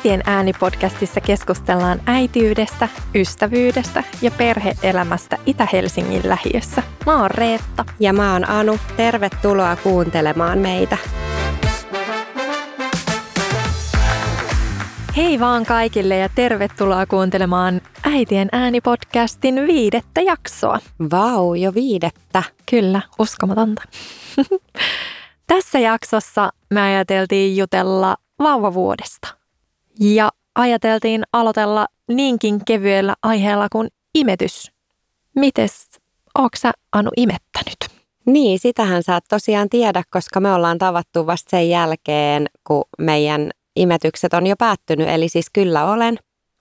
Äitien ääni-podcastissa keskustellaan äitiydestä, ystävyydestä ja perheelämästä Itä-Helsingin lähiössä. Mä oon Reetta. Ja mä oon Anu. Tervetuloa kuuntelemaan meitä. Hei vaan kaikille ja tervetuloa kuuntelemaan Äitien ääni-podcastin viidettä jaksoa. Vau, jo viidettä. Kyllä, uskomatonta. Tässä jaksossa me ajateltiin jutella vauvavuodesta. Ja ajateltiin aloitella niinkin kevyellä aiheella kuin imetys. Mites, ootko sä Anu imettänyt? Niin, sitähän sä et tosiaan tiedä, koska me ollaan tavattu vasta sen jälkeen, kun meidän imetykset on jo päättynyt. Eli siis kyllä olen.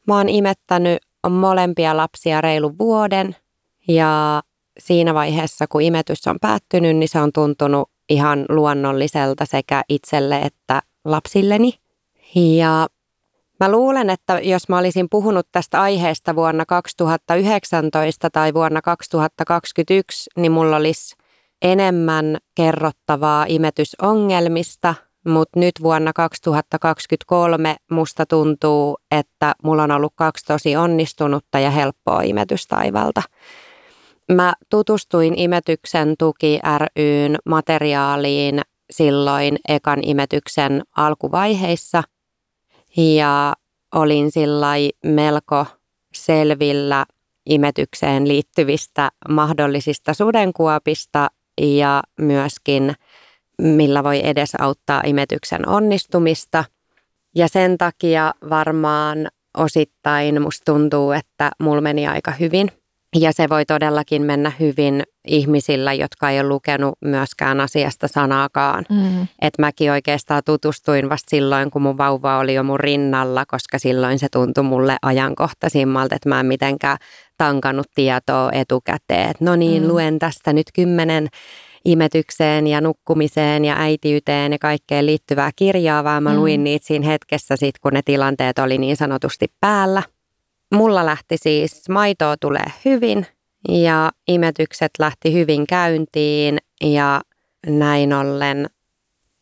Mä oon imettänyt molempia lapsia reilu vuoden ja siinä vaiheessa, kun imetys on päättynyt, niin se on tuntunut ihan luonnolliselta sekä itselle että lapsilleni. Ja mä luulen, että jos mä olisin puhunut tästä aiheesta vuonna 2019 tai vuonna 2021, niin mulla olisi enemmän kerrottavaa imetysongelmista, mutta nyt vuonna 2023 musta tuntuu, että mulla on ollut kaksi tosi onnistunutta ja helppoa imetystaivalta. Mä tutustuin Imetyksen tuki ryn materiaaliin silloin ekan imetyksen alkuvaiheissa ja olin sillai melko selvillä imetykseen liittyvistä mahdollisista sudenkuopista ja myöskin millä voi edesauttaa imetyksen onnistumista. Ja sen takia varmaan osittain musta tuntuu, että mulla meni aika hyvin. Ja se voi todellakin mennä hyvin ihmisillä, jotka ei ole lukenut myöskään asiasta sanaakaan. Mm. Että mäkin oikeastaan tutustuin vasta silloin, kun mun vauva oli jo mun rinnalla, koska silloin se tuntui mulle ajankohtaisimmalta, että mä en mitenkään tankannut tietoa etukäteen. No niin, mm. luen tästä nyt kymmenen imetykseen ja nukkumiseen ja äitiyteen ja kaikkeen liittyvää kirjaa, vaan mä luin mm. niitä siinä hetkessä sit, kun ne tilanteet oli niin sanotusti päällä – Mulla lähti siis, maitoa tulee hyvin ja imetykset lähti hyvin käyntiin ja näin ollen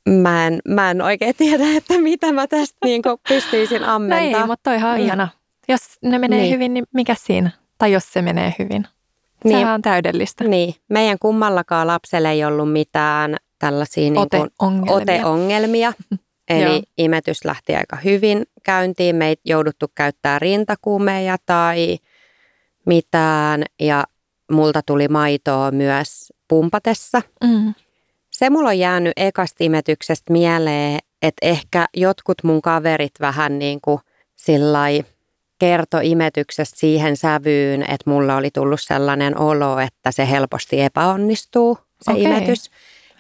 mä en, mä en oikein tiedä, että mitä mä tästä niin pystyisin ammentamaan. No ei, mutta toi on ihana. Jos ne menee niin. hyvin, niin mikä siinä? Tai jos se menee hyvin. Niin. Sehän on täydellistä. Niin. Meidän kummallakaan lapselle ei ollut mitään tällaisia niin ote-ongelmia. ote-ongelmia. Eli Joo. imetys lähti aika hyvin käyntiin. Me ei jouduttu käyttää rintakumeja tai mitään ja multa tuli maitoa myös pumpatessa. Mm. Se mulla on jäänyt ekasta imetyksestä mieleen, että ehkä jotkut mun kaverit vähän niin kuin sillai kerto imetyksestä siihen sävyyn, että mulla oli tullut sellainen olo, että se helposti epäonnistuu, se okay. imetys.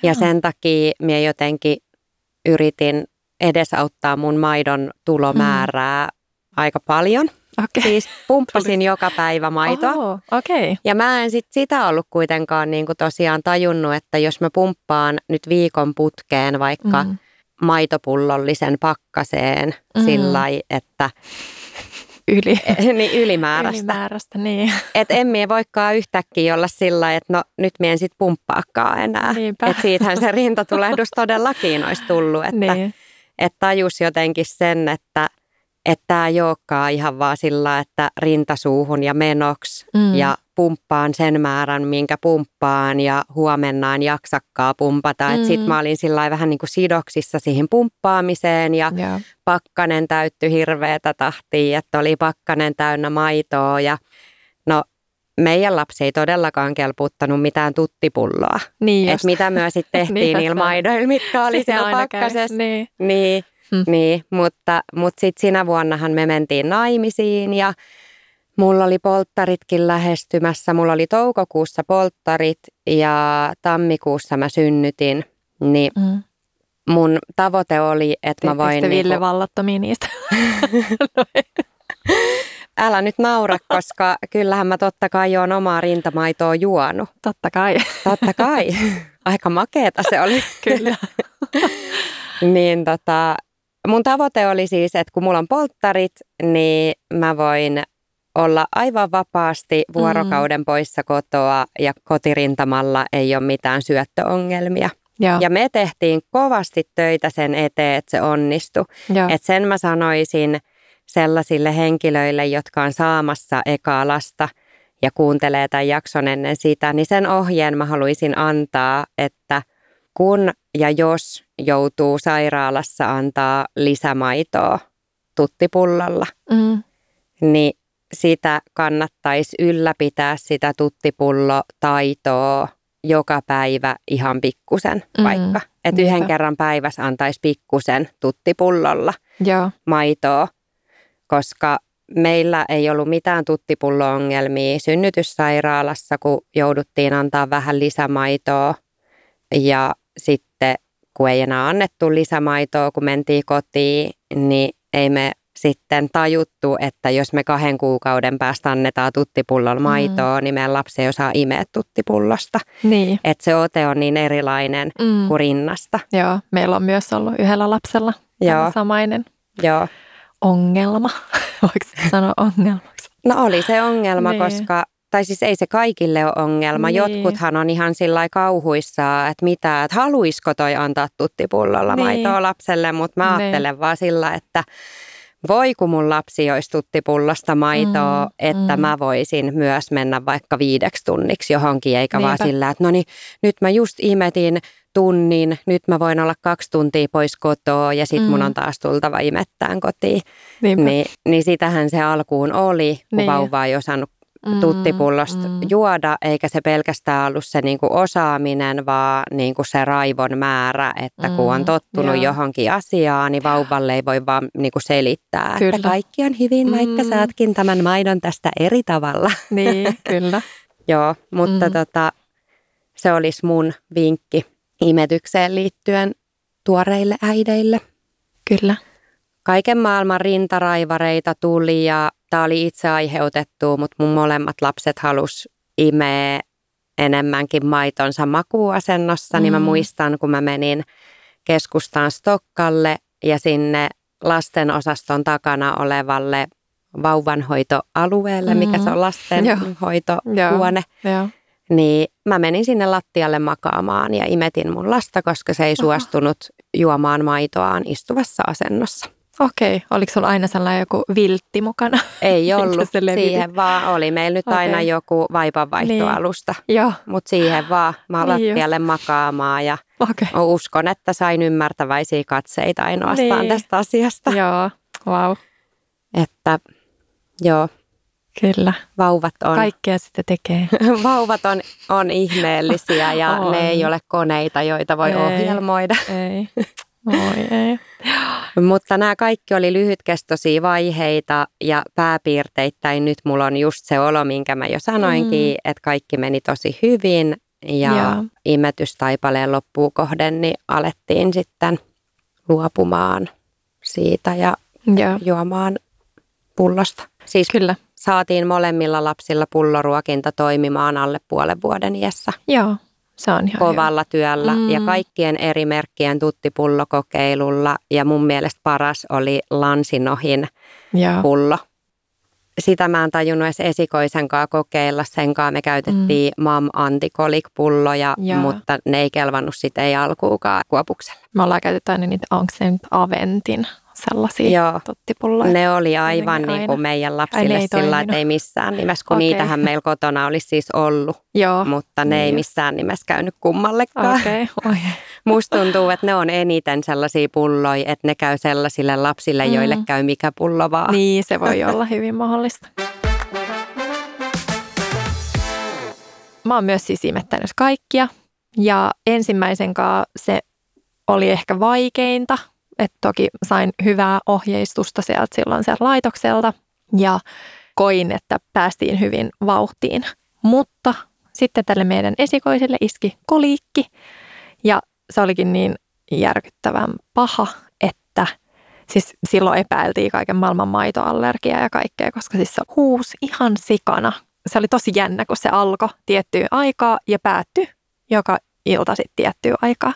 Ja sen takia minä jotenkin yritin edesauttaa mun maidon tulomäärää mm. aika paljon. Okay. Siis pumppasin Tuli. joka päivä maitoa. Oho, okay. Ja mä en sit sitä ollut kuitenkaan niin kuin tosiaan tajunnut, että jos mä pumppaan nyt viikon putkeen vaikka mm. maitopullollisen pakkaseen mm. sillä että Yli. niin, ylimääräistä. Ylimääräistä, niin. Et en mie voikaan yhtäkkiä olla sillä että no nyt mie en sit pumppaakaan enää. Että siitähän se rintatulehdus todellakin olisi tullut. Että, niin että tajus jotenkin sen, että että tämä ei olekaan ihan vaan sillä, että rintasuuhun ja menoksi mm. ja pumppaan sen määrän, minkä pumppaan ja huomenna en jaksakkaa pumpata. Mm. Sitten mä olin sillä vähän niin kuin sidoksissa siihen pumppaamiseen ja yeah. pakkanen täytty hirveätä tahtia, että oli pakkanen täynnä maitoa ja no meidän lapsi ei todellakaan kelputtanut mitään tuttipulloa. Niin Et mitä myös sitten tehtiin niin niillä maidoilla, mitkä oli siellä pakkasessa. Niin. Niin, hmm. niin, mutta, mutta sitten sinä vuonnahan me mentiin naimisiin ja mulla oli polttaritkin lähestymässä. Mulla oli toukokuussa polttarit ja tammikuussa mä synnytin. Niin hmm. mun tavoite oli, että mä voin... Te Ville niinku... vallattomia niistä? Älä nyt naura, koska kyllähän mä totta kai oon omaa rintamaitoa juonut. Totta kai. Totta kai. Aika makeeta se oli. Kyllä. niin tota, mun tavoite oli siis, että kun mulla on polttarit, niin mä voin olla aivan vapaasti vuorokauden mm. poissa kotoa ja kotirintamalla ei ole mitään syöttöongelmia. Joo. Ja me tehtiin kovasti töitä sen eteen, että se onnistui. Et sen mä sanoisin sellaisille henkilöille, jotka on saamassa ekaa lasta ja kuuntelee tämän jakson ennen sitä, niin sen ohjeen mä haluaisin antaa, että kun ja jos joutuu sairaalassa antaa lisämaitoa tuttipullolla, mm. niin sitä kannattaisi ylläpitää sitä tuttipullotaitoa joka päivä ihan pikkusen mm. vaikka. Että yhden kerran päivässä antaisi pikkusen tuttipullolla Joo. maitoa, koska meillä ei ollut mitään tuttipullo-ongelmia synnytyssairaalassa, kun jouduttiin antaa vähän lisämaitoa. Ja sitten kun ei enää annettu lisämaitoa, kun mentiin kotiin, niin ei me sitten tajuttu, että jos me kahden kuukauden päästä annetaan tuttipullolla maitoa, mm. niin meidän lapsi ei osaa imeä tuttipullosta. Niin. Että se ote on niin erilainen mm. kuin rinnasta. Joo, meillä on myös ollut yhdellä lapsella Joo. samainen Joo. Ongelma. Voiko sanoa ongelmaksi? No oli se ongelma, niin. koska tai siis ei se kaikille ole ongelma. Niin. Jotkuthan on ihan sillä kauhuissaan, että mitä, että haluaisiko toi antaa tuttipullolla niin. maitoa lapselle, mutta mä niin. ajattelen vaan sillä, että voi kun mun lapsi olisi tuttipullosta maitoa, mm, että mm. mä voisin myös mennä vaikka viideksi tunniksi johonkin, eikä Niinpä. vaan sillä, että no niin, nyt mä just imetin tunnin, nyt mä voin olla kaksi tuntia pois kotoa ja sitten mm. mun on taas tultava imettään kotiin. Niin, niin sitähän se alkuun oli, kun niin. vauva ei osannut mm, tuttipullosta mm. juoda, eikä se pelkästään ollut se niinku osaaminen, vaan niinku se raivon määrä, että mm, kun on mm, tottunut joo. johonkin asiaan, niin vauvalle ei voi vaan niinku selittää, kyllä. että kaikki on hyvin, vaikka mm. saatkin tämän maidon tästä eri tavalla. Niin, kyllä. joo, mutta mm. tota, se olisi mun vinkki imetykseen liittyen tuoreille äideille. Kyllä. Kaiken maailman rintaraivareita tuli ja tämä oli itse aiheutettu, mutta mun molemmat lapset halus imeä enemmänkin maitonsa makuuasennossa, mm. niin mä mm. muistan, kun mä menin keskustaan Stokkalle ja sinne lastenosaston takana olevalle vauvanhoitoalueelle, mm. mikä se on lastenhoitohuone. Joo. Niin mä menin sinne lattialle makaamaan ja imetin mun lasta, koska se ei suostunut juomaan maitoaan istuvassa asennossa. Okei, oliko sulla aina sellainen joku viltti mukana? Ei ollut, siihen vaan oli. Meillä nyt okay. aina joku vaipanvaihtoalusta, niin. mutta siihen vaan mä niin lattialle makaamaan ja okay. uskon, että sain ymmärtäväisiä katseita ainoastaan niin. tästä asiasta. Joo, wow. Että joo. Kyllä. Vauvat on. Kaikkea sitä tekee. vauvat on, on ihmeellisiä ja on. ne ei ole koneita, joita voi ei, ohjelmoida. Ei. Oi ei. Mutta nämä kaikki oli lyhytkestoisia vaiheita ja pääpiirteittäin nyt mulla on just se olo, minkä mä jo sanoinkin, mm. että kaikki meni tosi hyvin ja Joo. imetystaipaleen loppuun kohden niin alettiin sitten luopumaan siitä ja Joo. juomaan pullosta. Siis Kyllä. saatiin molemmilla lapsilla pulloruokinta toimimaan alle puolen vuoden iässä. Joo. Se on ihan kovalla hyvä. työllä mm. ja kaikkien eri merkkien tuttipullokokeilulla. Ja mun mielestä paras oli Lansinohin Joo. pullo. Sitä mä en tajunnut edes esikoisenkaan kokeilla. Senkaan me käytettiin mm. mam antikolik-pulloja, Joo. mutta ne ei kelvannut sitä ei alkuukaan kuopuksella. Me ollaan käytetty aina niitä, onko se nyt Aventin sellaisia Joo, tottipulloja. Ne oli aivan niin kuin meidän lapsille Ai, sillä, että ei missään nimessä, kun okay. niitähän meillä kotona olisi siis ollut, Joo. mutta ne niin. ei missään nimessä käynyt kummallekaan. Okay. Oi. Musta tuntuu, että ne on eniten sellaisia pulloja, että ne käy sellaisille lapsille, mm. joille käy mikä pullo vaan. Niin, se voi olla hyvin mahdollista. Mä oon myös siis imettänyt kaikkia ja ensimmäisen kanssa se oli ehkä vaikeinta, että toki sain hyvää ohjeistusta sieltä silloin sieltä laitokselta ja koin, että päästiin hyvin vauhtiin. Mutta sitten tälle meidän esikoiselle iski koliikki ja se olikin niin järkyttävän paha, että siis silloin epäiltiin kaiken maailman maitoallergiaa ja kaikkea, koska siis se huusi ihan sikana. Se oli tosi jännä, kun se alkoi tiettyä aikaa ja päättyi joka ilta sitten tiettyä aikaa.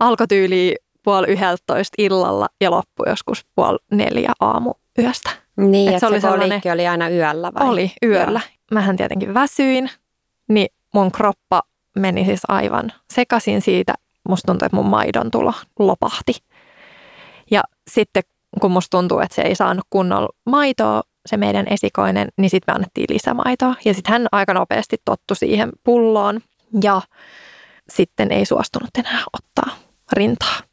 Alkoi tyyliin puoli yhdeltoista illalla ja loppu joskus puoli neljä aamu yöstä. Niin, että se, oli sellainen, oli aina yöllä vai? Oli, yöllä. Joo. Mähän tietenkin väsyin, niin mun kroppa meni siis aivan sekaisin siitä musta tuntui, että mun maidon tulo lopahti. Ja sitten kun musta tuntuu, että se ei saanut kunnolla maitoa, se meidän esikoinen, niin sitten me annettiin lisämaitoa. Ja sitten hän aika nopeasti tottu siihen pulloon ja sitten ei suostunut enää ottaa rintaa.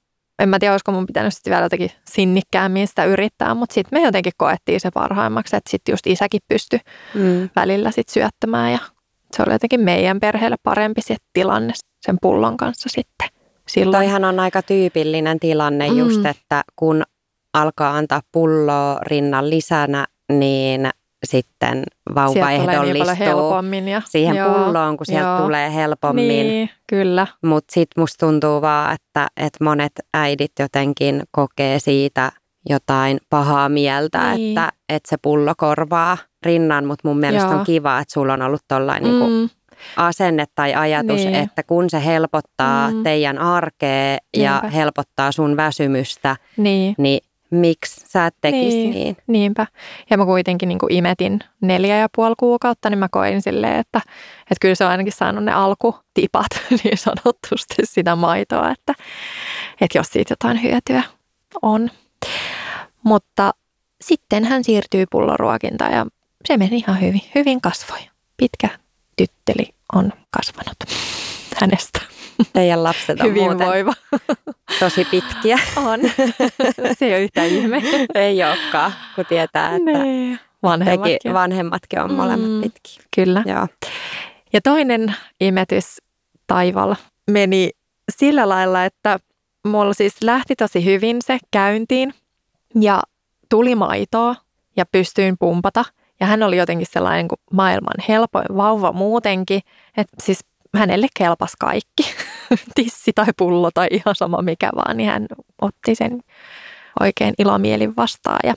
En mä tiedä, olisiko mun pitänyt sitten vielä jotenkin sinnikkäämmin sitä yrittää, mutta sitten me jotenkin koettiin se parhaimmaksi, että sitten just isäkin pystyi mm. välillä sitten syöttämään ja se oli jotenkin meidän perheelle parempi se tilanne sen pullon kanssa sitten. Silloin. Toihan on aika tyypillinen tilanne mm. just, että kun alkaa antaa pulloa rinnan lisänä, niin sitten vauva niin ehdollistuu niin ja, siihen joo, pulloon, kun sieltä joo, tulee helpommin. Niin, kyllä. Mutta sitten musta tuntuu vaan, että, että monet äidit jotenkin kokee siitä jotain pahaa mieltä, niin. että, että se pullo korvaa rinnan, mutta mun mielestä joo. on kiva, että sulla on ollut tollainen mm. niin asenne tai ajatus, niin. että kun se helpottaa mm. teidän arkea ja Niinpä. helpottaa sun väsymystä, niin, niin miksi sä et tekisi niin, niin. Niinpä. Ja mä kuitenkin niin imetin neljä ja puoli kuukautta, niin mä koin silleen, että, että kyllä se on ainakin saanut ne alkutipat niin sanotusti sitä maitoa, että, että jos siitä jotain hyötyä on. Mutta sitten hän siirtyi pulloruokintaan ja se meni ihan hyvin. Hyvin kasvoi. Pitkä tytteli on kasvanut hänestä. Teidän lapset on Hyvinvoiva. tosi pitkiä. On. Se ei ole yhtään ihme. ei olekaan, kun tietää, että nee. vanhemmatkin. vanhemmatkin on molemmat mm, pitkiä. Kyllä. Joo. Ja toinen imetys taival meni sillä lailla, että mulla siis lähti tosi hyvin se käyntiin ja tuli maitoa ja pystyin pumpata. Ja hän oli jotenkin sellainen kuin maailman helpoin vauva muutenkin, että siis hänelle kelpas kaikki, tissi tai pullo tai ihan sama mikä vaan, niin hän otti sen oikein ilomielin vastaan.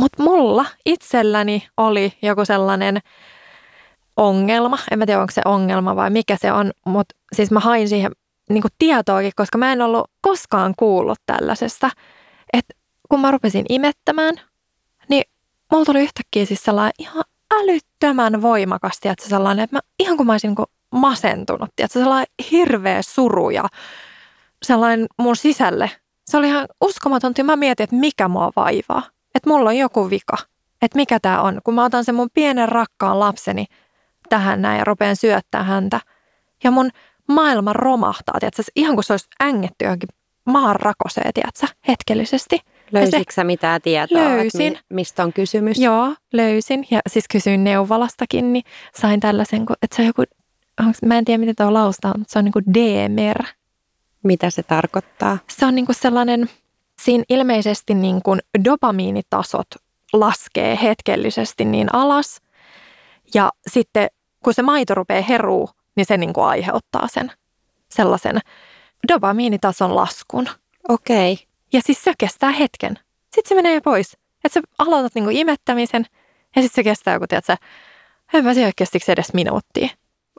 Mutta mulla itselläni oli joku sellainen ongelma, en mä tiedä onko se ongelma vai mikä se on, mutta siis mä hain siihen niin tietoakin, koska mä en ollut koskaan kuullut tällaisesta, että kun mä rupesin imettämään, niin mulla tuli yhtäkkiä siis sellainen ihan älyttömän voimakasti, että se sellainen, että mä, ihan kuin mä olisin niin masentunut, tiedätkö, sellainen hirveä suru ja sellainen mun sisälle. Se oli ihan uskomatonta mä mietin, että mikä mua vaivaa. Että mulla on joku vika. Että mikä tämä on. Kun mä otan sen mun pienen rakkaan lapseni tähän näin ja rupean syöttää häntä. Ja mun maailma romahtaa, tiedätkö, ihan kuin se olisi ängetty johonkin maan rakoseen, tiedätkö, hetkellisesti. Löysitkö sä mitään tietoa, löysin. Että mistä on kysymys? Joo, löysin. Ja siis kysyin neuvolastakin, niin sain tällaisen, että se on joku onks, mä en tiedä miten tuo laustaa, mutta se on niin kuin DMR. Mitä se tarkoittaa? Se on niin kuin sellainen, siinä ilmeisesti niin kuin dopamiinitasot laskee hetkellisesti niin alas. Ja sitten kun se maito rupeaa heruu, niin se niin kuin aiheuttaa sen sellaisen dopamiinitason laskun. Okei. Okay. Ja siis se kestää hetken. Sitten se menee pois. Että sä aloitat niin kuin imettämisen ja sitten se kestää joku, tiedätkö, en mä tiedä, kestikö edes minuuttia.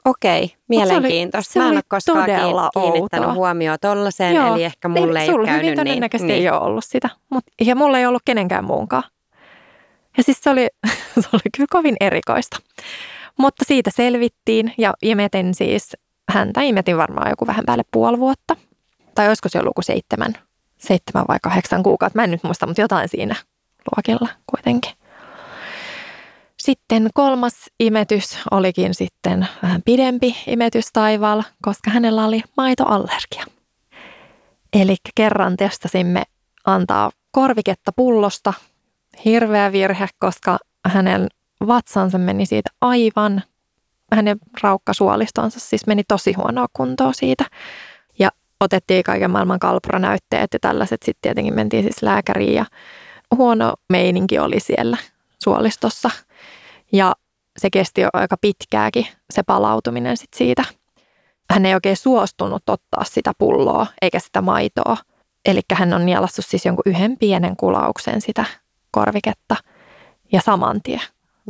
Okei, mielenkiintoista. Se oli, se Mä en ole koskaan kiinnittänyt outoa. huomioon tollaiseen, Joo, eli ehkä mulle ei, ei ole käynyt hyvin todennäköisesti niin. ei ole ollut sitä, Mut, ja mulla ei ollut kenenkään muunkaan. Ja siis se oli, se oli kyllä kovin erikoista. Mutta siitä selvittiin ja imetin siis häntä, imetin varmaan joku vähän päälle puoli vuotta. Tai olisiko se ollut seitsemän, seitsemän vai kahdeksan kuukautta, mä en nyt muista, mutta jotain siinä luokilla kuitenkin. Sitten kolmas imetys olikin sitten vähän pidempi imetys taivaalla, koska hänellä oli maitoallergia. Eli kerran testasimme antaa korviketta pullosta. Hirveä virhe, koska hänen vatsansa meni siitä aivan, hänen raukkasuolistonsa siis meni tosi huonoa kuntoa siitä. Ja otettiin kaiken maailman kalpronäytteet ja tällaiset. Sitten tietenkin mentiin siis lääkäriin ja huono meininki oli siellä suolistossa – ja se kesti jo aika pitkääkin se palautuminen sit siitä. Hän ei oikein suostunut ottaa sitä pulloa eikä sitä maitoa. Eli hän on nielassut siis jonkun yhden pienen kulauksen sitä korviketta ja saman tien.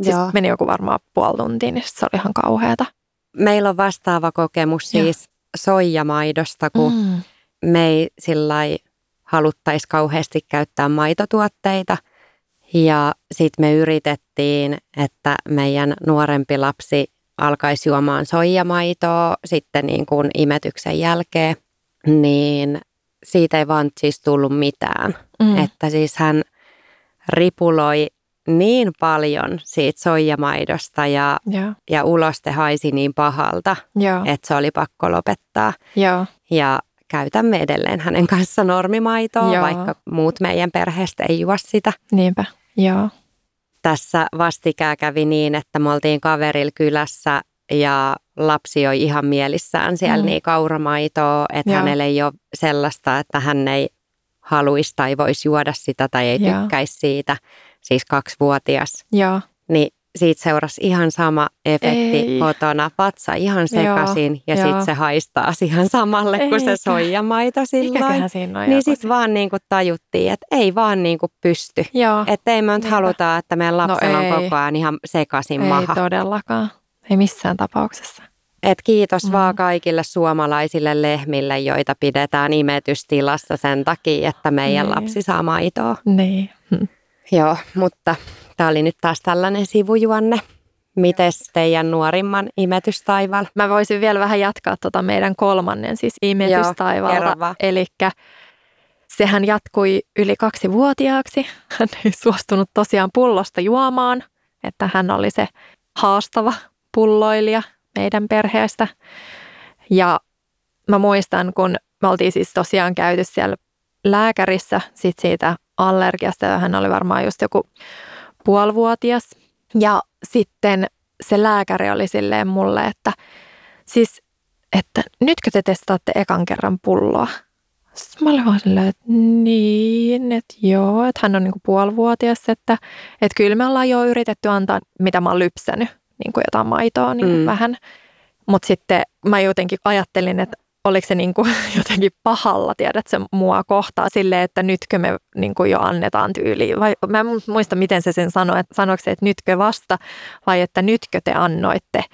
Siis Joo. meni joku varmaan puoli tuntia, niin se oli ihan kauheata. Meillä on vastaava kokemus siis Joo. soijamaidosta, kun mm. me ei sillä haluttaisi kauheasti käyttää maitotuotteita – ja sitten me yritettiin, että meidän nuorempi lapsi alkaisi juomaan soijamaitoa sitten niin kuin imetyksen jälkeen. niin siitä ei vaan siis tullut mitään. Mm. Että siis hän ripuloi niin paljon siitä soijamaidosta ja, ja. ja uloste haisi niin pahalta, ja. että se oli pakko lopettaa. Ja, ja käytämme edelleen hänen kanssa normimaitoa, Joo. vaikka muut meidän perheestä ei juo sitä. Niinpä, joo. Tässä vastikää kävi niin, että me oltiin kaverilla kylässä ja lapsi joi ihan mielissään siellä mm. niin kauramaitoa, että Joo. hänellä ei ole sellaista, että hän ei haluaisi tai voisi juoda sitä tai ei Joo. tykkäisi siitä, siis kaksivuotias. Joo. Niin siitä seurasi ihan sama efekti Ei. kotona. Vatsa ihan sekaisin ja sitten se haistaa ihan samalle Eikä. kuin se soijamaito silloin. Siinä niin sitten vaan niinku tajuttiin, että ei vaan niinku pysty. Että ei me nyt haluta, että meidän lapsella no on koko ajan ihan sekaisin ei maha. Ei todellakaan. Ei missään tapauksessa. Et kiitos mm. vaan kaikille suomalaisille lehmille, joita pidetään imetystilassa sen takia, että meidän niin. lapsi saa maitoa. Niin. Hm. Joo, mutta tämä oli nyt taas tällainen sivujuonne. Mites teidän nuorimman imetystaival? Mä voisin vielä vähän jatkaa tuota meidän kolmannen siis imetystaivalta. Eli sehän jatkui yli kaksi vuotiaaksi. Hän ei suostunut tosiaan pullosta juomaan, että hän oli se haastava pulloilija meidän perheestä. Ja mä muistan, kun me oltiin siis tosiaan käyty siellä lääkärissä sit siitä allergiasta ja hän oli varmaan just joku puolivuotias. Ja sitten se lääkäri oli silleen mulle, että siis, että nytkö te testaatte ekan kerran pulloa? Sitten mä olin vaan silleen, että niin, että joo, että hän on niinku puolivuotias, että, että kyllä me ollaan jo yritetty antaa, mitä mä oon lypsänyt, niin kuin jotain maitoa niin mm. vähän. Mutta sitten mä jotenkin ajattelin, että oliko se niin kuin jotenkin pahalla, tiedät se mua kohtaa silleen, että nytkö me niin kuin jo annetaan tyyliin. Vai, mä en muista, miten se sen sanoi, että sanoiko se, että nytkö vasta vai että nytkö te annoitte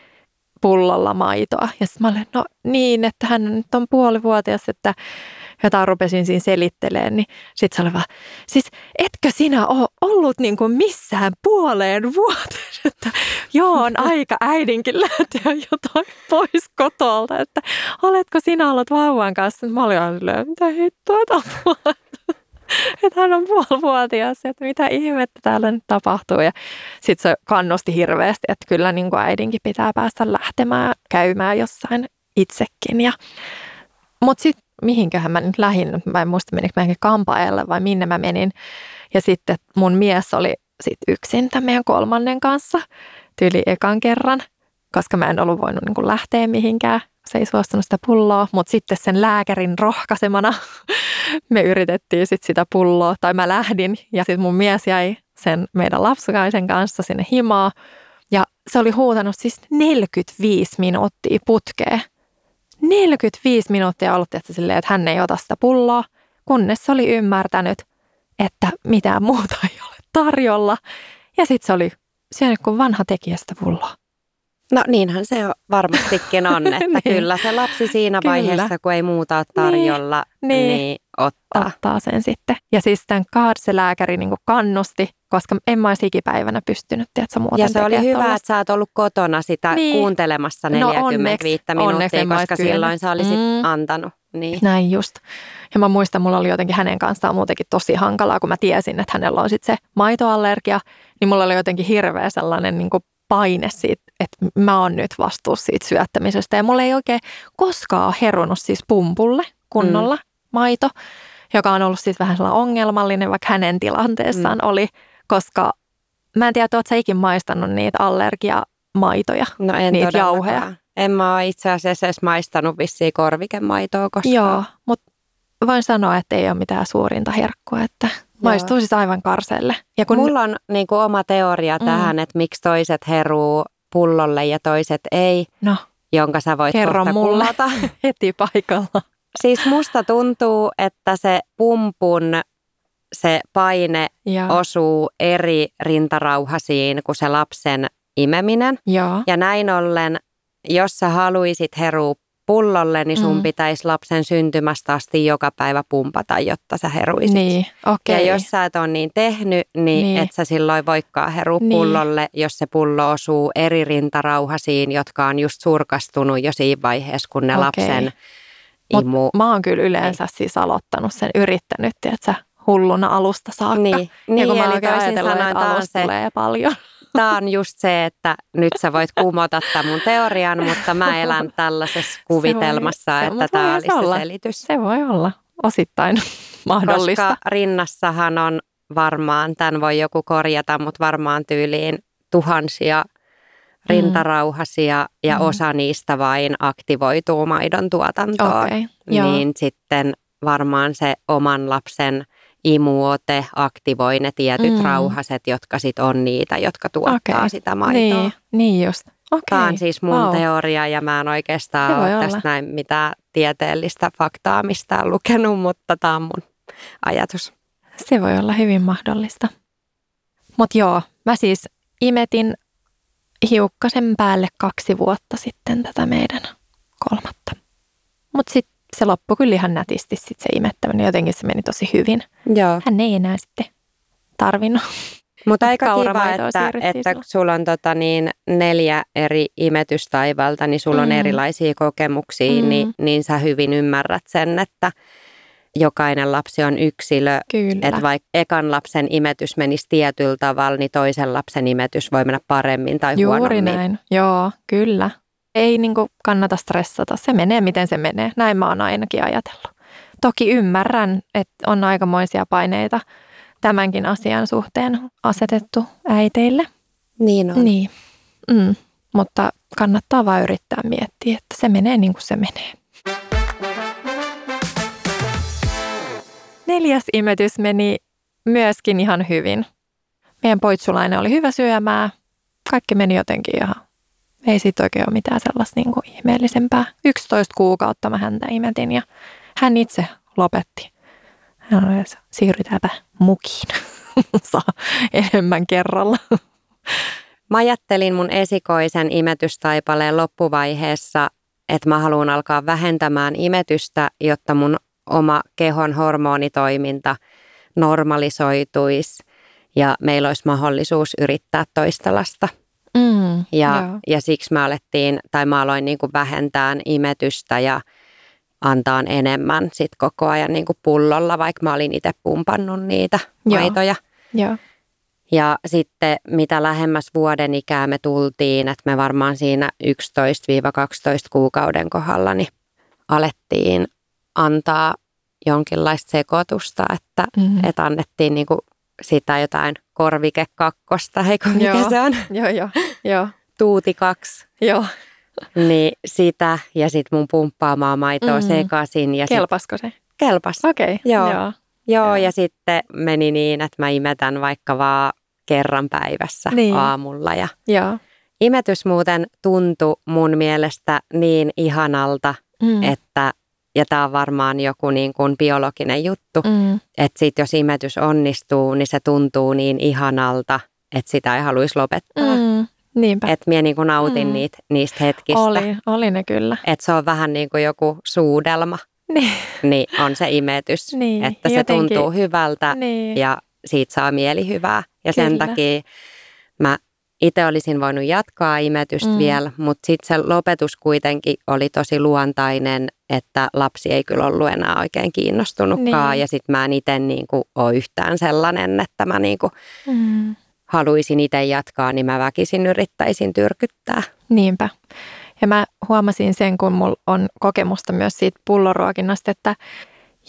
pullolla maitoa. Ja sitten mä olin, no niin, että hän nyt on puolivuotias, että jotain rupesin siinä selittelemään, niin sitten se oli vaan, siis etkö sinä ole ollut niin kuin missään puoleen vuoteen, että joo, on aika äidinkin lähteä jotain pois kotolta, että oletko sinä ollut vauvan kanssa? Mä olin silleen, mitä hittoa tapahtuu? että hän on puolivuotias, että mitä ihmettä täällä nyt tapahtuu. Ja sitten se kannusti hirveästi, että kyllä niin kuin äidinkin pitää päästä lähtemään käymään jossain itsekin. Ja, mutta sitten mihinköhän mä nyt lähin, mä en muista menikö mä kampaajalle vai minne mä menin. Ja sitten mun mies oli sit yksin tämän meidän kolmannen kanssa tyyli ekan kerran, koska mä en ollut voinut niin kuin lähteä mihinkään. Se ei suostunut sitä pulloa, mutta sitten sen lääkärin rohkaisemana me yritettiin sit sitä pulloa, tai mä lähdin ja sitten mun mies jäi sen meidän lapsukaisen kanssa sinne himaa. Ja se oli huutanut siis 45 minuuttia putkeen 45 minuuttia ollut että silleen, että hän ei ota sitä pulloa, kunnes se oli ymmärtänyt, että mitään muuta ei ole tarjolla. Ja sitten se oli syönyt kuin vanha tekijä sitä pulloa. No niinhän se varmastikin on, että niin. kyllä se lapsi siinä kyllä. vaiheessa, kun ei muuta ole tarjolla, niin, niin, niin ottaa. ottaa sen sitten. Ja siis tämän se lääkäri niin kannusti, koska en mä olisi ikipäivänä pystynyt, tiedätkö, muuten Ja se oli hyvä, tollasta. että sä oot ollut kotona sitä niin. kuuntelemassa 45 no onneksi, minuuttia, koska silloin sä olisit mm. antanut. Niin. Näin just. Ja mä muistan, mulla oli jotenkin hänen kanssaan muutenkin tosi hankalaa, kun mä tiesin, että hänellä on sitten se maitoallergia, niin mulla oli jotenkin hirveä sellainen niin paine siitä, että mä oon nyt vastuussa siitä syöttämisestä. Ja mulla ei oikein koskaan herunut siis pumpulle kunnolla mm. maito, joka on ollut siis vähän sellainen ongelmallinen, vaikka hänen tilanteessaan mm. oli, koska mä en tiedä, että sä ikin maistanut niitä allergiamaitoja, no en niitä jauheja. En mä ole itse asiassa edes maistanut vissiin korvikemaitoa koskaan. Joo, mutta voin sanoa, että ei ole mitään suurinta herkkua, että maistuu siis aivan karselle. Ja kun... Mulla on niin kuin oma teoria mm. tähän, että miksi toiset heruu pullolle ja toiset ei, no, jonka sä voit kerro mulle heti paikalla. Siis musta tuntuu, että se pumpun se paine ja. osuu eri rintarauhasiin kuin se lapsen imeminen. Ja, ja näin ollen, jos sä haluisit herua pullolle, niin sun mm. pitäisi lapsen syntymästä asti joka päivä pumpata, jotta sä heruisit. Niin, okay. Ja jos sä et ole niin tehnyt, niin, niin. et sä silloin voikaan heru niin. pullolle, jos se pullo osuu eri rintarauhasiin, jotka on just surkastunut jo siinä vaiheessa, kun ne okay. lapsen Mut imu. mä oon kyllä yleensä siis aloittanut sen, yrittänyt, että sä hulluna alusta saakka. Niin, ja kun niin mä eli oikein toisin sanoen että se, tulee paljon. Tämä on just se, että nyt sä voit kumota tämän mun teorian, mutta mä elän tällaisessa kuvitelmassa, se- että mut tämä olisi se olla. selitys. Se voi olla osittain mahdollista. Koska rinnassahan on varmaan, tämän voi joku korjata, mutta varmaan tyyliin tuhansia rintarauhasia ja Mm. osa niistä vain aktivoituu maidon tuotantoon. Okei, joo. Niin sitten varmaan se oman lapsen imuote aktivoi ne tietyt Mm. rauhaset, jotka sitten on niitä, jotka tuottaa Okei. sitä maitoa. Niin, niin just. Okei. Tämä on siis mun Vau. teoria ja mä en oikeastaan ole olla. tästä näin mitään tieteellistä faktaa mistään lukenut, mutta tämä on mun ajatus. Se voi olla hyvin mahdollista. Mutta joo, mä siis imetin hiukkasen päälle kaksi vuotta sitten tätä meidän kolmatta. Mutta sitten se loppui kyllä ihan nätisti sit se imettäminen. Jotenkin se meni tosi hyvin. Joo. Hän ei enää sitten tarvinnut. Mutta aika kiva, että, että sulla on tota niin neljä eri imetystaivalta, niin sulla on Mm. erilaisia kokemuksia, Mm. niin, niin sä hyvin ymmärrät sen, että jokainen lapsi on yksilö. Kyllä. Että vaikka ekan lapsen imetys menisi tietyllä tavalla, niin toisen lapsen imetys voi mennä paremmin tai Juuri huonommin. näin. Joo, kyllä. Ei niinku kannata stressata. Se menee, miten se menee. Näin mä oon ainakin ajatellut. Toki ymmärrän, että on aikamoisia paineita tämänkin asian suhteen asetettu äiteille. Niin on. Niin. Mm. Mutta kannattaa vaan yrittää miettiä, että se menee niin kuin se menee. Neljäs imetys meni myöskin ihan hyvin. Meidän poitsulainen oli hyvä syömää. Kaikki meni jotenkin ihan, ei siitä oikein ole mitään sellaista niin kuin ihmeellisempää. 11 kuukautta mä häntä imetin ja hän itse lopetti. Hän oli, että siirrytäänpä mukiin. Saa enemmän kerralla. Mä ajattelin mun esikoisen imetystaipaleen loppuvaiheessa, että mä haluan alkaa vähentämään imetystä, jotta mun oma kehon hormonitoiminta normalisoituisi ja meillä olisi mahdollisuus yrittää toista lasta. Mm, Ja, joo. ja siksi mä alettiin, tai mä aloin niin kuin vähentää imetystä ja antaa enemmän sit koko ajan niin kuin pullolla, vaikka mä olin itse pumpannut niitä Joo. maitoja. Joo. Ja sitten mitä lähemmäs vuoden ikää me tultiin, että me varmaan siinä 11-12 kuukauden kohdalla niin alettiin antaa jonkinlaista sekoitusta, että, Mm. että annettiin niinku sitä jotain korvikekakkosta, eikö mikä Joo. se on? Joo, joo, joo, Tuuti kaksi. joo. Niin sitä ja sitten mun pumppaamaa maitoa Mm. sekaisin. Ja sit, Kelpasko se? kelpas. Okei, okay. Joo. joo. Joo, Joo. ja sitten meni niin, että mä imetän vaikka vaan kerran päivässä Niin. aamulla. Ja Joo. imetys muuten tuntui mun mielestä niin ihanalta, Mm. että, ja tämä on varmaan joku niin kuin biologinen juttu, Mm. että sit jos imetys onnistuu, niin se tuntuu niin ihanalta, että sitä ei haluaisi lopettaa. Mm. Niinpä. Että minä niin kuin nautin Mm. niitä, niistä hetkistä. oli, oli ne kyllä. Että se on vähän niin kuin joku suudelma, Niin. niin on se imetys. Niin, että se jotenkin- tuntuu hyvältä niin. ja siitä saa mielihyvää. Ja sen Kyllä. takia mä itse olisin voinut jatkaa imetystä Mm. vielä, mutta sitten se lopetus kuitenkin oli tosi luontainen, että lapsi ei kyllä ollut enää oikein kiinnostunutkaan. Niin. Ja sitten mä en itse niinku ole yhtään sellainen, että mä niinku Mm. haluaisin itse jatkaa, niin mä väkisin yrittäisin tyrkyttää. Niinpä. Ja mä huomasin sen, kun mulla on kokemusta myös siitä pulloruokinnasta, että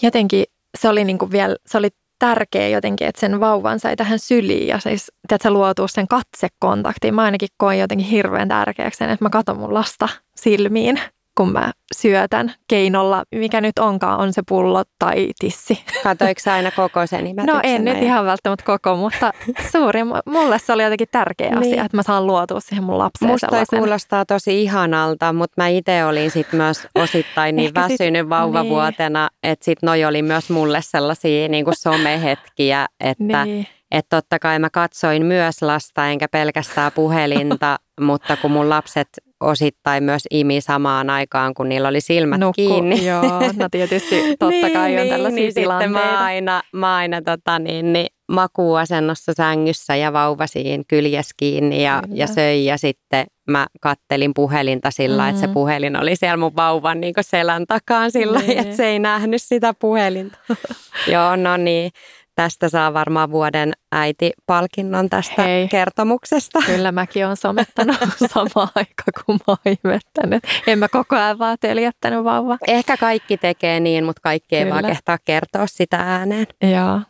jotenkin se oli niin kuin vielä, se oli tärkeä jotenkin, että sen vauvan sai tähän syliin ja siis, että se luotuu sen katsekontaktiin. Mä ainakin koin jotenkin hirveän tärkeäksi sen, että mä katon mun lasta silmiin, kun mä syötän keinolla, mikä nyt onkaan, on se pullo tai tissi. Katoiko sä aina koko sen? No en nyt ihan välttämättä koko, mutta suuri, mulle se oli jotenkin tärkeä asia, Niin. että mä saan luotua siihen mun lapseen Musta sellaisen. kuulostaa tosi ihanalta, mutta mä itse olin sit myös osittain niin Ehkä sit- väsynyt vauvavuotena, että sit noi oli myös mulle sellaisia niin kuin somehetkiä, että Niin. Et totta kai mä katsoin myös lasta enkä pelkästään puhelinta, mutta kun mun lapset osittain myös imi samaan aikaan, kun niillä oli silmät Nukku, kiinni. Joo, no tietysti totta kai on tällaisia niin Sitten tilanteita. mä aina, mä aina tota, niin, niin, makuuasennossa sängyssä ja vauva siinä kyljessä kiinni ja, Kyllä. ja söi ja sitten mä kattelin puhelinta sillä, mm. että se mm. puhelin oli siellä mun vauvan niin selän takaan sillä, niin. että se ei nähnyt sitä puhelinta. Joo, no niin. Tästä saa varmaan vuoden äiti-palkinnon tästä Hei, kertomuksesta. Kyllä mäkin olen somettanut samaan aikaan, kun mä oon imettänyt. En mä koko ajan vaan teljättänyt vauva. Ehkä kaikki tekee niin, mutta kaikki ei Kyllä. vaan kehtaa kertoa sitä ääneen. Joo,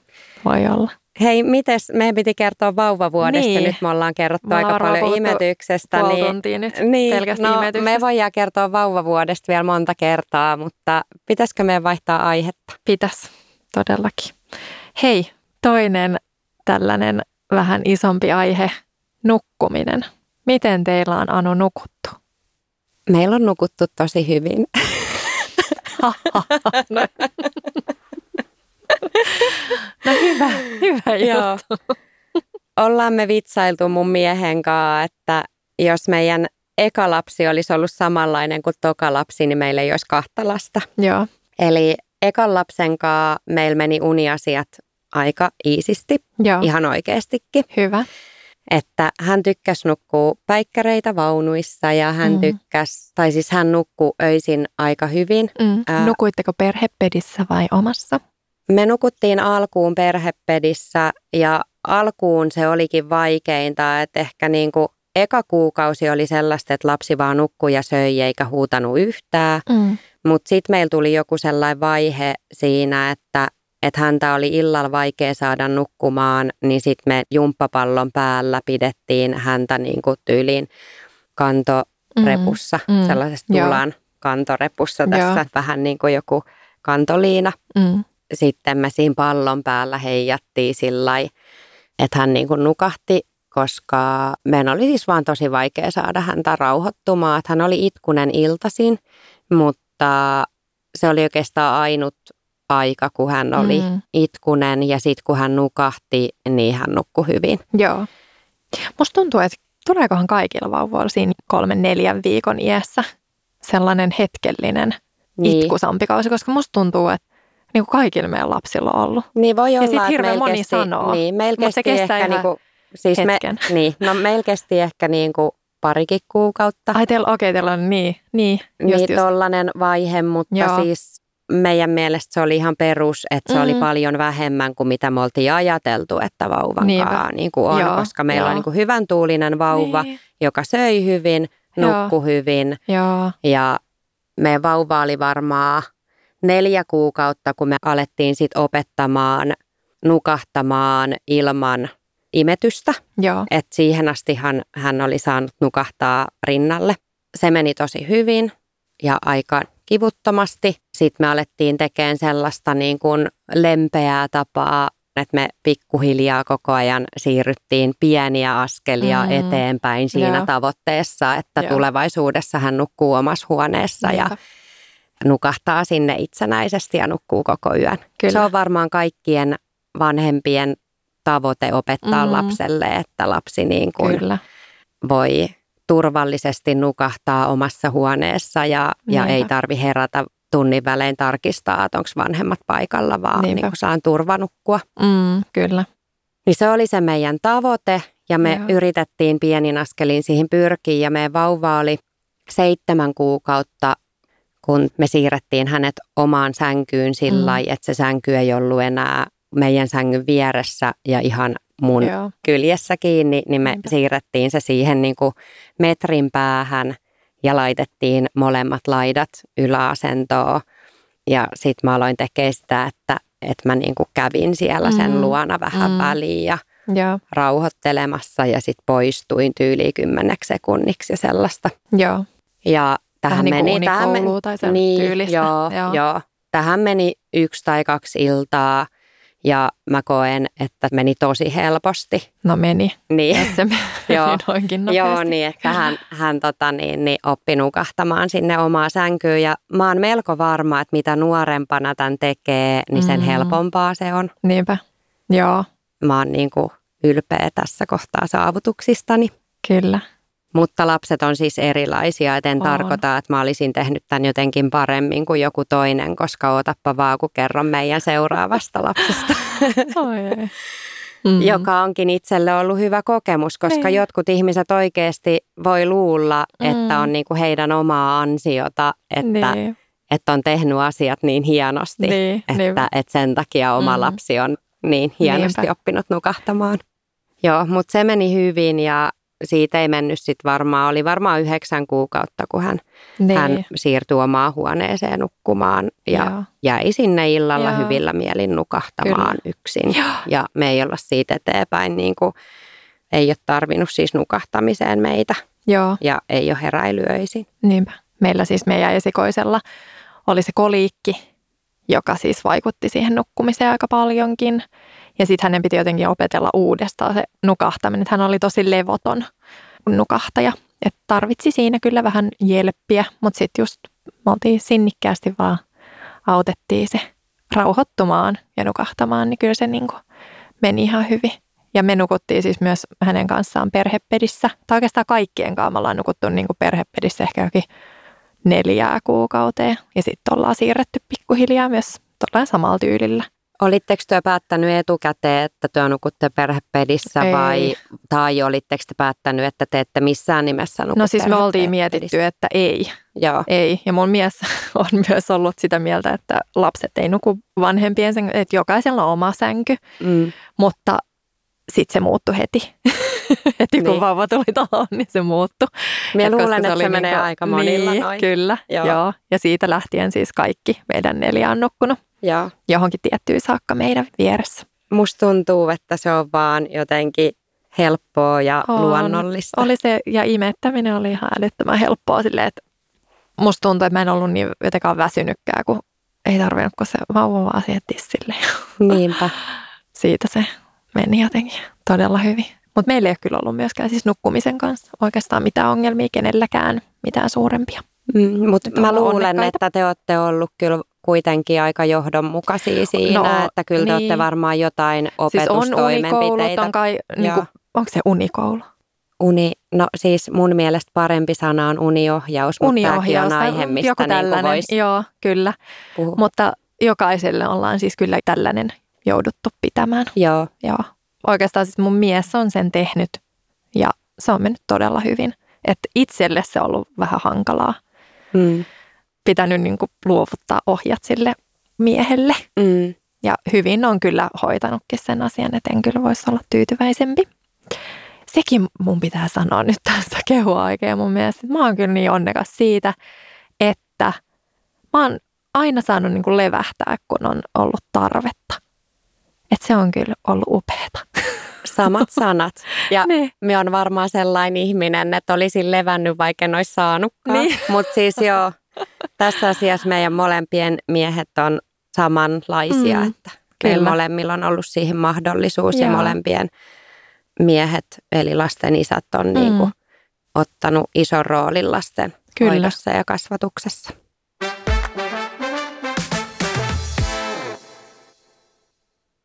voi olla. Hei, mites, meidän piti kertoa vauvavuodesta, niin. nyt me ollaan kerrottu me aika paljon imetyksestä. Niin, nyt niin, no, me voidaan kertoa vauvavuodesta vielä monta kertaa, mutta pitäisikö meidän vaihtaa aihetta? Pitäisi, todellakin. Hei, toinen tällainen vähän isompi aihe, nukkuminen. Miten teillä on Anu nukuttu? Meillä on nukuttu tosi hyvin. no. no hyvä, hyvä juttu. Ollaan me vitsailtu mun miehen kanssa, että jos meidän eka lapsi olisi ollut samanlainen kuin toka lapsi, niin meillä ei olisi kahta lasta. Joo. Eli ekan lapsen kanssa meillä meni uniasiat aika iisisti, Joo. ihan oikeastikin. Hyvä. Että hän tykkäsi nukkua päikkäreitä vaunuissa ja hän mm. tykkäsi, tai siis hän nukkuu öisin aika hyvin. Mm. Ää, Nukuitteko perhepedissä vai omassa? Me nukuttiin alkuun perhepedissä ja alkuun se olikin vaikeinta, että ehkä niin kuin eka kuukausi oli sellaista, että lapsi vaan nukkui ja söi eikä huutanut yhtään. Mm. Mutta sitten meillä tuli joku sellainen vaihe siinä, että että häntä oli illalla vaikea saada nukkumaan, niin sitten me jumppapallon päällä pidettiin häntä niin kuin tyyliin kantorepussa, mm, mm, sellaisessa tulan joo. kantorepussa tässä, joo. vähän niin kuin joku kantoliina. Mm. Sitten me siinä pallon päällä heijattiin sillä että hän niin kuin nukahti, koska meidän oli siis vaan tosi vaikea saada häntä rauhoittumaan. Että hän oli itkunen iltaisin, mutta se oli oikeastaan ainut aika, kun hän oli mm. itkunen ja sitten kun hän nukahti, niin hän nukkui hyvin. Joo. Musta tuntuu, että tuleekohan kaikilla vauvoilla siinä kolmen neljän viikon iässä sellainen hetkellinen niin. itkusampi kausi, koska musta tuntuu, että niin kuin kaikilla meidän lapsilla on ollut. Niin voi olla, ja sitten hirveän moni kesti, sanoo, niin, mutta se kestää ehkä niinku, siis hetken. Me, niin, no meillä kesti ehkä niinku parikin kuukautta. Ai teillä, okei, okay, teillä on niin, niin, just, niin just. tollainen vaihe, mutta Joo. siis meidän mielestä se oli ihan perus, että se mm-hmm. oli paljon vähemmän kuin mitä me oltiin ajateltu, että vauvan niin kuin on, Joo, koska meillä jo. on niin kuin hyvän tuulinen vauva, niin. joka söi hyvin, nukkui hyvin Joo. ja meidän vauva oli varmaan neljä kuukautta, kun me alettiin sit opettamaan nukahtamaan ilman imetystä. Joo. Et siihen asti hän, hän oli saanut nukahtaa rinnalle. Se meni tosi hyvin ja aika kivuttomasti. Sitten me alettiin tekemään sellaista niin kuin lempeää tapaa, että me pikkuhiljaa koko ajan siirryttiin pieniä askelia mm. eteenpäin siinä Joo. tavoitteessa, että Joo. tulevaisuudessa hän nukkuu omassa huoneessa ja, ja nukahtaa sinne itsenäisesti ja nukkuu koko yön. Kyllä. Se on varmaan kaikkien vanhempien tavoite opettaa mm. lapselle, että lapsi niin kuin Kyllä. voi turvallisesti nukahtaa omassa huoneessa ja, ja ei tarvi herätä tunnin välein tarkistaa, että onko vanhemmat paikalla, vaan niin kuin saan turvanukkua. Mm, kyllä. Niin se oli se meidän tavoite ja me Joo. yritettiin pienin askelin siihen pyrkiä ja meidän vauva oli seitsemän kuukautta, kun me siirrettiin hänet omaan sänkyyn sillä mm. että se sänky ei ollut enää meidän sängyn vieressä ja ihan mun Joo. kyljessä kiinni, niin me Niinpä. siirrettiin se siihen niin kuin metrin päähän ja laitettiin molemmat laidat yläasentoon. Ja sitten mä aloin tekemään sitä, että, että mä niin kuin kävin siellä sen mm. luona vähän mm. väliin ja Joo. rauhoittelemassa ja sitten poistuin tyyliin kymmeneksi sekunniksi ja sellaista. Joo. Ja tähän Vähän meni... Niin tähän meni, tai sen niin, tyylistä. Joo, joo. joo. Tähän meni yksi tai kaksi iltaa ja mä koen, että meni tosi helposti. No meni. Niin. Se meni joo, noinkin joo, niin että hän, hän tota, niin, niin oppi nukahtamaan sinne omaa sänkyyn. Ja mä oon melko varma, että mitä nuorempana tämän tekee, niin sen mm. helpompaa se on. Niinpä, joo. Mä oon niin kuin ylpeä tässä kohtaa saavutuksistani. Kyllä. Mutta lapset on siis erilaisia, et en on. tarkoita, että mä olisin tehnyt tämän jotenkin paremmin kuin joku toinen, koska otappa vaan, kun kerron meidän seuraavasta lapsesta. Oi, mm. joka onkin itselle ollut hyvä kokemus, koska niin. jotkut ihmiset oikeasti voi luulla, mm. että on niinku heidän omaa ansiota, että, niin. että on tehnyt asiat niin hienosti, niin, että, että sen takia oma mm. lapsi on niin hienosti Niinpä. oppinut nukahtamaan. Joo, mutta se meni hyvin ja siitä ei mennyt sitten varmaan, oli varmaan yhdeksän kuukautta, kun hän, niin. hän siirtyi omaan huoneeseen nukkumaan ja Joo. jäi sinne illalla Joo. hyvillä mielin nukahtamaan Kyllä. yksin. Joo. Ja me ei olla siitä eteenpäin, niin kuin, ei ole tarvinnut siis nukahtamiseen meitä Joo. ja ei ole heräilyöisin. Niinpä. Meillä siis meidän esikoisella oli se koliikki, joka siis vaikutti siihen nukkumiseen aika paljonkin. Ja sitten hänen piti jotenkin opetella uudestaan se nukahtaminen. Hän oli tosi levoton nukahtaja. Että tarvitsi siinä kyllä vähän jelppiä, mutta sitten just me oltiin sinnikkäästi vaan autettiin se rauhoittumaan ja nukahtamaan, niin kyllä se niin kuin meni ihan hyvin. Ja me nukuttiin siis myös hänen kanssaan perhepedissä. Tai oikeastaan kaikkien kanssa me ollaan nukuttu niin kuin perhepedissä ehkä jokin neljää kuukauteen. Ja sitten ollaan siirretty pikkuhiljaa myös samalla tyylillä. Olitteko te päättänyt etukäteen, että työ nukutte perhepedissä Ei. vai tai olitteko te päättänyt, että te ette missään nimessä nuku No siis me oltiin mietitty, että ei. Joo. Ei. Ja mun mies on myös ollut sitä mieltä, että lapset ei nuku vanhempien sänky, että jokaisella on oma sänky. Mm. Mutta sitten se muuttui heti. heti kun niin. vauva tuli taloon, niin se muuttui. Minä luulen, että se, se menee niin aika monilla niin, noin. Kyllä, joo. joo. Ja siitä lähtien siis kaikki meidän neljä on nukkunut Joo. johonkin tiettyyn saakka meidän vieressä. Musta tuntuu, että se on vaan jotenkin helppoa ja on. luonnollista. Oli se, ja imettäminen oli ihan älyttömän helppoa silleen, että musta tuntuu, että mä en ollut niin jotenkaan väsynytkään, kun ei tarvinnut, kun se vauva vaan siihen tissille. Niinpä. Siitä se meni jotenkin todella hyvin. Mutta meillä ei ole kyllä ollut myöskään siis nukkumisen kanssa oikeastaan mitään ongelmia kenelläkään, mitään suurempia. Mm, Mutta mä luulen, onnekkaita. että te olette ollut kyllä kuitenkin aika johdonmukaisia siinä, no, että kyllä niin. te olette niin. varmaan jotain opetustoimenpiteitä. Siis on on kai, niin kuin, onko se unikoulu? Uni, no siis mun mielestä parempi sana on uniohjaus, mutta tämäkin on aihe, mistä joku niin tällainen, niin Joo, kyllä. Puhu. Mutta jokaiselle ollaan siis kyllä tällainen jouduttu pitämään. Joo. Joo. Oikeastaan siis mun mies on sen tehnyt ja se on mennyt todella hyvin. Että itselle se on ollut vähän hankalaa. Mm pitänyt niin kuin luovuttaa ohjat sille miehelle. Mm. Ja hyvin on kyllä hoitanutkin sen asian, että en kyllä voisi olla tyytyväisempi. Sekin mun pitää sanoa nyt tässä kehua oikein mun mielestä. Mä oon kyllä niin onnekas siitä, että mä oon aina saanut niin kuin levähtää, kun on ollut tarvetta. Että se on kyllä ollut upeeta. Samat sanat. Ja niin. me on varmaan sellainen ihminen, että olisin levännyt, vaikka en olisi saanutkaan. Niin. Mutta siis joo, tässä asiassa meidän molempien miehet on samanlaisia, mm, että meillä molemmilla on ollut siihen mahdollisuus Joo. ja molempien miehet, eli lasten isät on mm. niin kuin ottanut ison roolin lasten Kyllä. hoidossa ja kasvatuksessa.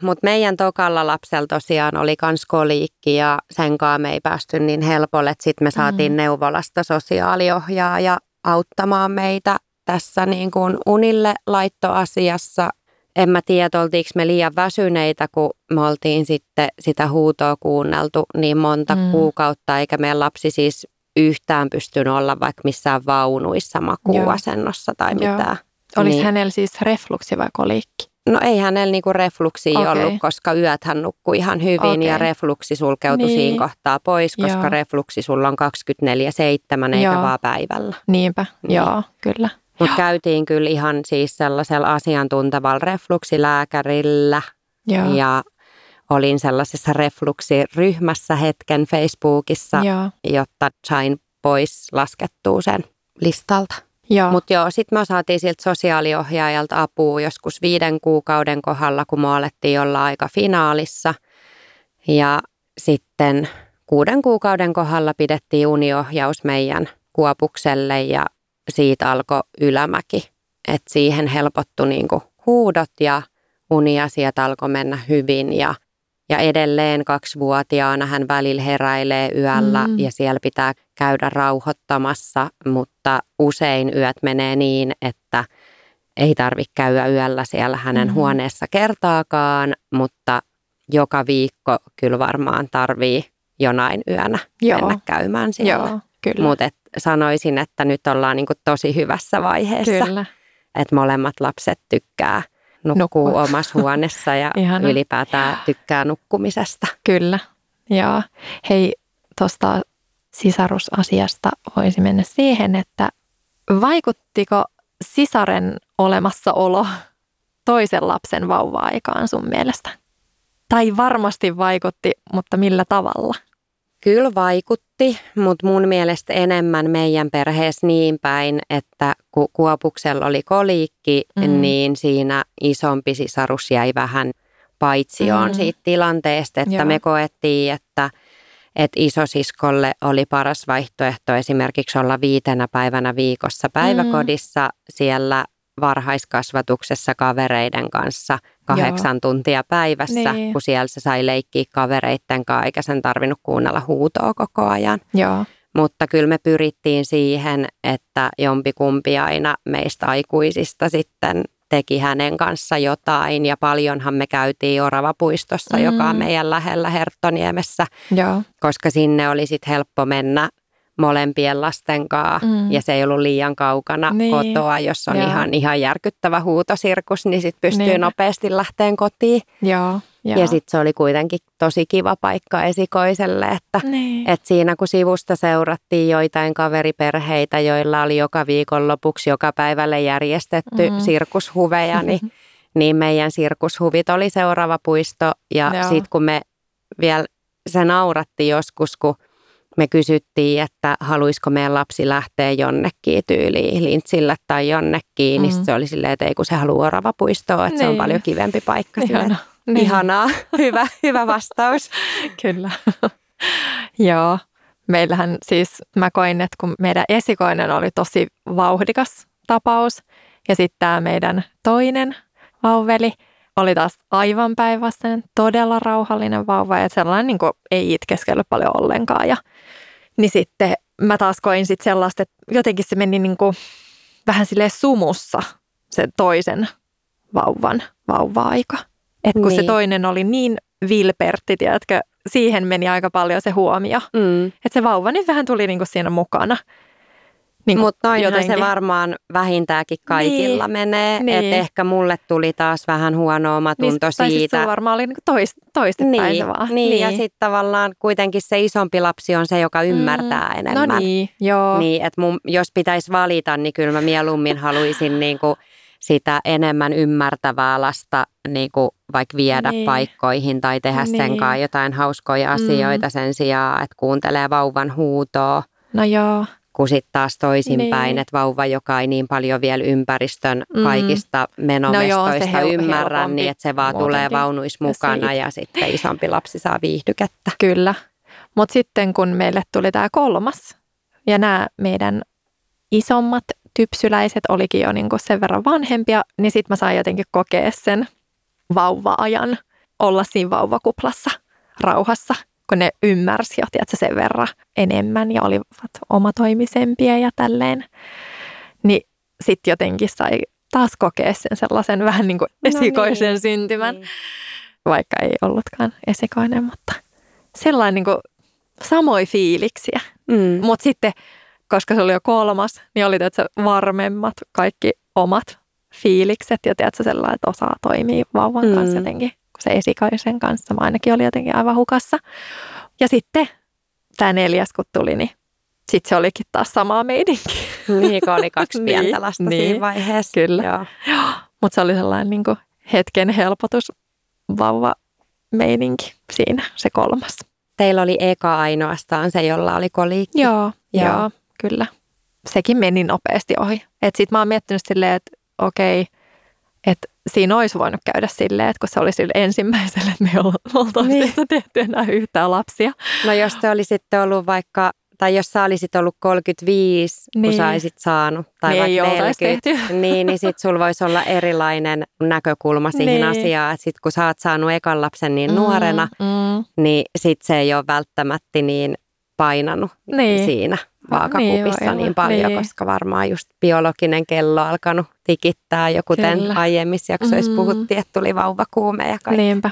Mutta meidän tokalla lapsella tosiaan oli kans koliikki ja sen me ei päästy niin helpolle, että sitten me saatiin mm. neuvolasta sosiaaliohjaaja auttamaan meitä tässä niin kuin unille laittoasiassa. En mä tiedä, oltiinko me liian väsyneitä, kun me oltiin sitten sitä huutoa kuunneltu niin monta mm. kuukautta, eikä meidän lapsi siis yhtään pystynyt olla vaikka missään vaunuissa makuuasennossa tai Joo. mitään. Olisi niin. hänellä siis refluksi vai koliikki? No ei hänellä niinku refluksi okay. ollut, koska yöt hän nukkui ihan hyvin okay. ja refluksi sulkeutui niin. siinä kohtaa pois, koska joo. refluksi sulla on 24-7 eikä joo. vaan päivällä. Niinpä, niin. joo, kyllä. Mutta käytiin kyllä ihan siis sellaisella asiantuntevalla refluksilääkärillä joo. ja olin sellaisessa refluksiryhmässä hetken Facebookissa, joo. jotta sain pois laskettua sen listalta. Mutta joo, sitten me saatiin siltä sosiaaliohjaajalta apua joskus viiden kuukauden kohdalla, kun me alettiin olla aika finaalissa. Ja sitten kuuden kuukauden kohdalla pidettiin uniohjaus meidän kuopukselle ja siitä alkoi ylämäki. Että siihen helpottui niinku huudot ja uniasiat alkoi mennä hyvin ja ja edelleen kaksivuotiaana hän välillä heräilee yöllä mm. ja siellä pitää käydä rauhoittamassa, mutta usein yöt menee niin, että ei tarvitse käydä yöllä siellä hänen mm. huoneessa kertaakaan, mutta joka viikko kyllä varmaan tarvii jonain yönä Joo. mennä käymään siellä. Joo, kyllä. Mutta sanoisin, että nyt ollaan niinku tosi hyvässä vaiheessa. Kyllä. Että molemmat lapset tykkää nukkuu Nukkua. omassa huoneessa ja Ihana. ylipäätään tykkää nukkumisesta. Kyllä. Ja hei, tuosta sisarusasiasta voisi mennä siihen, että vaikuttiko sisaren olemassaolo toisen lapsen vauva-aikaan sun mielestä? Tai varmasti vaikutti, mutta millä tavalla? Kyllä vaikutti, mutta mun mielestä enemmän meidän perheessä niin päin, että kun Kuopuksella oli koliikki, Mm. mm. niin siinä isompi sisarus jäi vähän paitsioon Mm. mm. siitä tilanteesta, että Joo. me koettiin, että, että isosiskolle oli paras vaihtoehto esimerkiksi olla viitenä päivänä viikossa päiväkodissa siellä varhaiskasvatuksessa kavereiden kanssa kahdeksan tuntia päivässä, Niin. kun siellä se sai leikkiä kavereitten kanssa, eikä sen tarvinnut kuunnella huutoa koko ajan. Joo. Mutta kyllä me pyrittiin siihen, että jompikumpi aina meistä aikuisista sitten teki hänen kanssa jotain. Ja paljonhan me käytiin Oravapuistossa, mm. joka on Mm. meidän lähellä Herttoniemessä, Joo. koska sinne oli sitten helppo mennä molempien lasten kanssa Mm. ja se ei ollut liian kaukana Niin. niin. kotoa. Jos on Joo. ihan, ihan järkyttävä huutosirkus, niin sitten pystyy Niinpä. nopeasti lähteen kotiin. Joo. Joo. Ja sitten se oli kuitenkin tosi kiva paikka esikoiselle, että niin. et siinä kun sivusta seurattiin joitain kaveriperheitä, joilla oli joka viikon lopuksi joka päivälle järjestetty mm. sirkushuveja, niin, niin meidän sirkushuvit oli seuraava puisto. Ja sitten kun me vielä, se nauratti joskus, kun me kysyttiin, että haluaisiko meidän lapsi lähteä jonnekin tyyliin lintsille tai jonnekin, mm. niin sit se oli silleen, että ei kun se haluaa oravapuistoa, että se on Niin. paljon kivempi paikka. Ihana. Niin. Ihanaa, hyvä, hyvä vastaus. Kyllä. Joo. Meillähän siis, mä koin, että kun meidän esikoinen oli tosi vauhdikas tapaus, ja sitten tämä meidän toinen vauveli oli taas aivan päinvastainen, todella rauhallinen vauva, ja sellainen niin kuin, ei itkeskellyt paljon ollenkaan. Ja, niin sitten mä taas koin sitten sellaista, että jotenkin se meni niin kuin, vähän sille sumussa se toisen vauvan vauva-aika. Että kun niin. se Niin. toinen oli niin vilpertti, tiedätkö, siihen meni aika paljon se huomio. Mm. Että se vauva nyt vähän tuli niinku siinä mukana. Niinku Mutta jotenkin. se varmaan vähintäänkin kaikilla Niin, menee. niin. Et ehkä mulle tuli taas vähän huono omatunto niin, siis siitä. sulla varmaan oli niinku toist, toistepäin niin, vaan. niin, niin, ja sitten tavallaan kuitenkin se isompi lapsi on se, joka ymmärtää Mm, enemmän. No niin, joo. Niin, että mun, jos pitäisi valita, niin kyllä mä mieluummin haluaisin niinku sitä enemmän ymmärtävää lasta niinku vaikka viedä Niin. niin. paikkoihin tai tehdä niin. Niin. sen kanssa jotain hauskoja Mm. asioita sen sijaan, että kuuntelee vauvan huutoa. No joo, kun sitten taas toisinpäin, Niin. että vauva, joka ei niin paljon vielä ympäristön Mm. kaikista menomestoista No joo, hel- ymmärrä, helpompi niin että se vaan tulee muutenkin. vaunuissa Ja mukana siitä. ja sitten isompi lapsi saa viihdykettä. kyllä. Mutta sitten kun meille tuli tämä kolmas ja nämä meidän isommat typsyläiset olikin jo niinku sen verran vanhempia, niin sitten mä sain jotenkin kokea sen vauva-ajan olla siinä vauvakuplassa rauhassa, kun ne ymmärsi jo tiedätkö, sen verran enemmän ja olivat omatoimisempia ja tälleen. Niin sitten jotenkin sai taas kokea sen sellaisen vähän niin kuin esikoisen niin. syntymän, Niin. vaikka ei ollutkaan esikoinen, mutta sellainen niin kuin samoja fiiliksiä. Mm. Mutta sitten, koska se oli jo kolmas, niin oli tietysti varmemmat kaikki omat fiilikset ja tiedätkö, sellainen, että osaa toimia vauvan Mm. kanssa jotenkin, kun se esikoisen kanssa. Mä ainakin oli jotenkin aivan hukassa. Ja sitten tämä neljäs kun tuli, niin sitten se olikin taas samaa meidinkin. Niin, kun oli kaksi Niin, pientä lasta niin. siinä vaiheessa. Kyllä. Joo. Mutta se oli sellainen niin kuin hetken helpotus vauva meininki siinä, se kolmas. Teillä oli eka ainoastaan se, jolla oli koliikki. Joo, joo. Joo. kyllä. Sekin meni nopeasti ohi. Et sit mä oon miettinyt silleen, että okei, että siinä olisi voinut käydä silleen, että kun se oli sille ensimmäiselle, että me ei oltaisi Niin. niin. tehty enää yhtään lapsia. No jos te olisitte ollut vaikka, tai jos sä olisit ollut 35, niin. kun Niin. sä olisit saanut, tai Niin vaikka oltaisi 40, tehty. niin, niin sit sulla voisi olla erilainen näkökulma siihen Niin. asiaan. Että sit kun sä oot saanut ekan lapsen niin nuorena, Mm, niin sit se ei ole välttämättä niin painanut Niin. siinä vaakakupissa Niin, niin, paljon, Niin. koska varmaan just biologinen kello alkanut tikittää, jo kuten Kyllä. aiemmissa jaksoissa Mm. puhuttiin, että tuli vauvakuume ja kaikki. niinpä.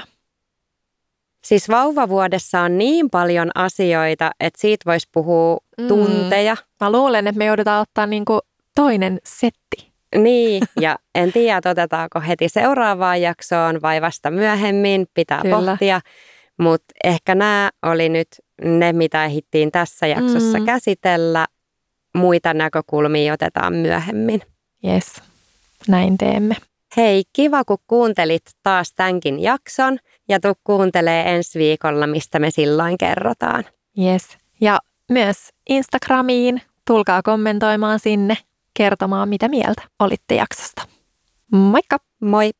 Siis vauvavuodessa on niin paljon asioita, että siitä voisi puhua Mm. tunteja. Mä luulen, että me joudutaan ottaa niinku toinen setti. Niin, ja en tiedä, otetaanko heti seuraavaan jaksoon vai vasta myöhemmin, pitää Kyllä. pohtia. Mutta ehkä nämä oli nyt ne, mitä ehdittiin tässä jaksossa Mm. käsitellä. Muita näkökulmia otetaan myöhemmin. Yes, näin teemme. Hei, kiva kun kuuntelit taas tämänkin jakson ja tuu kuuntelee ensi viikolla, mistä me silloin kerrotaan. Yes. Ja myös Instagramiin tulkaa kommentoimaan sinne, kertomaan mitä mieltä olitte jaksosta. Moikka! Moi!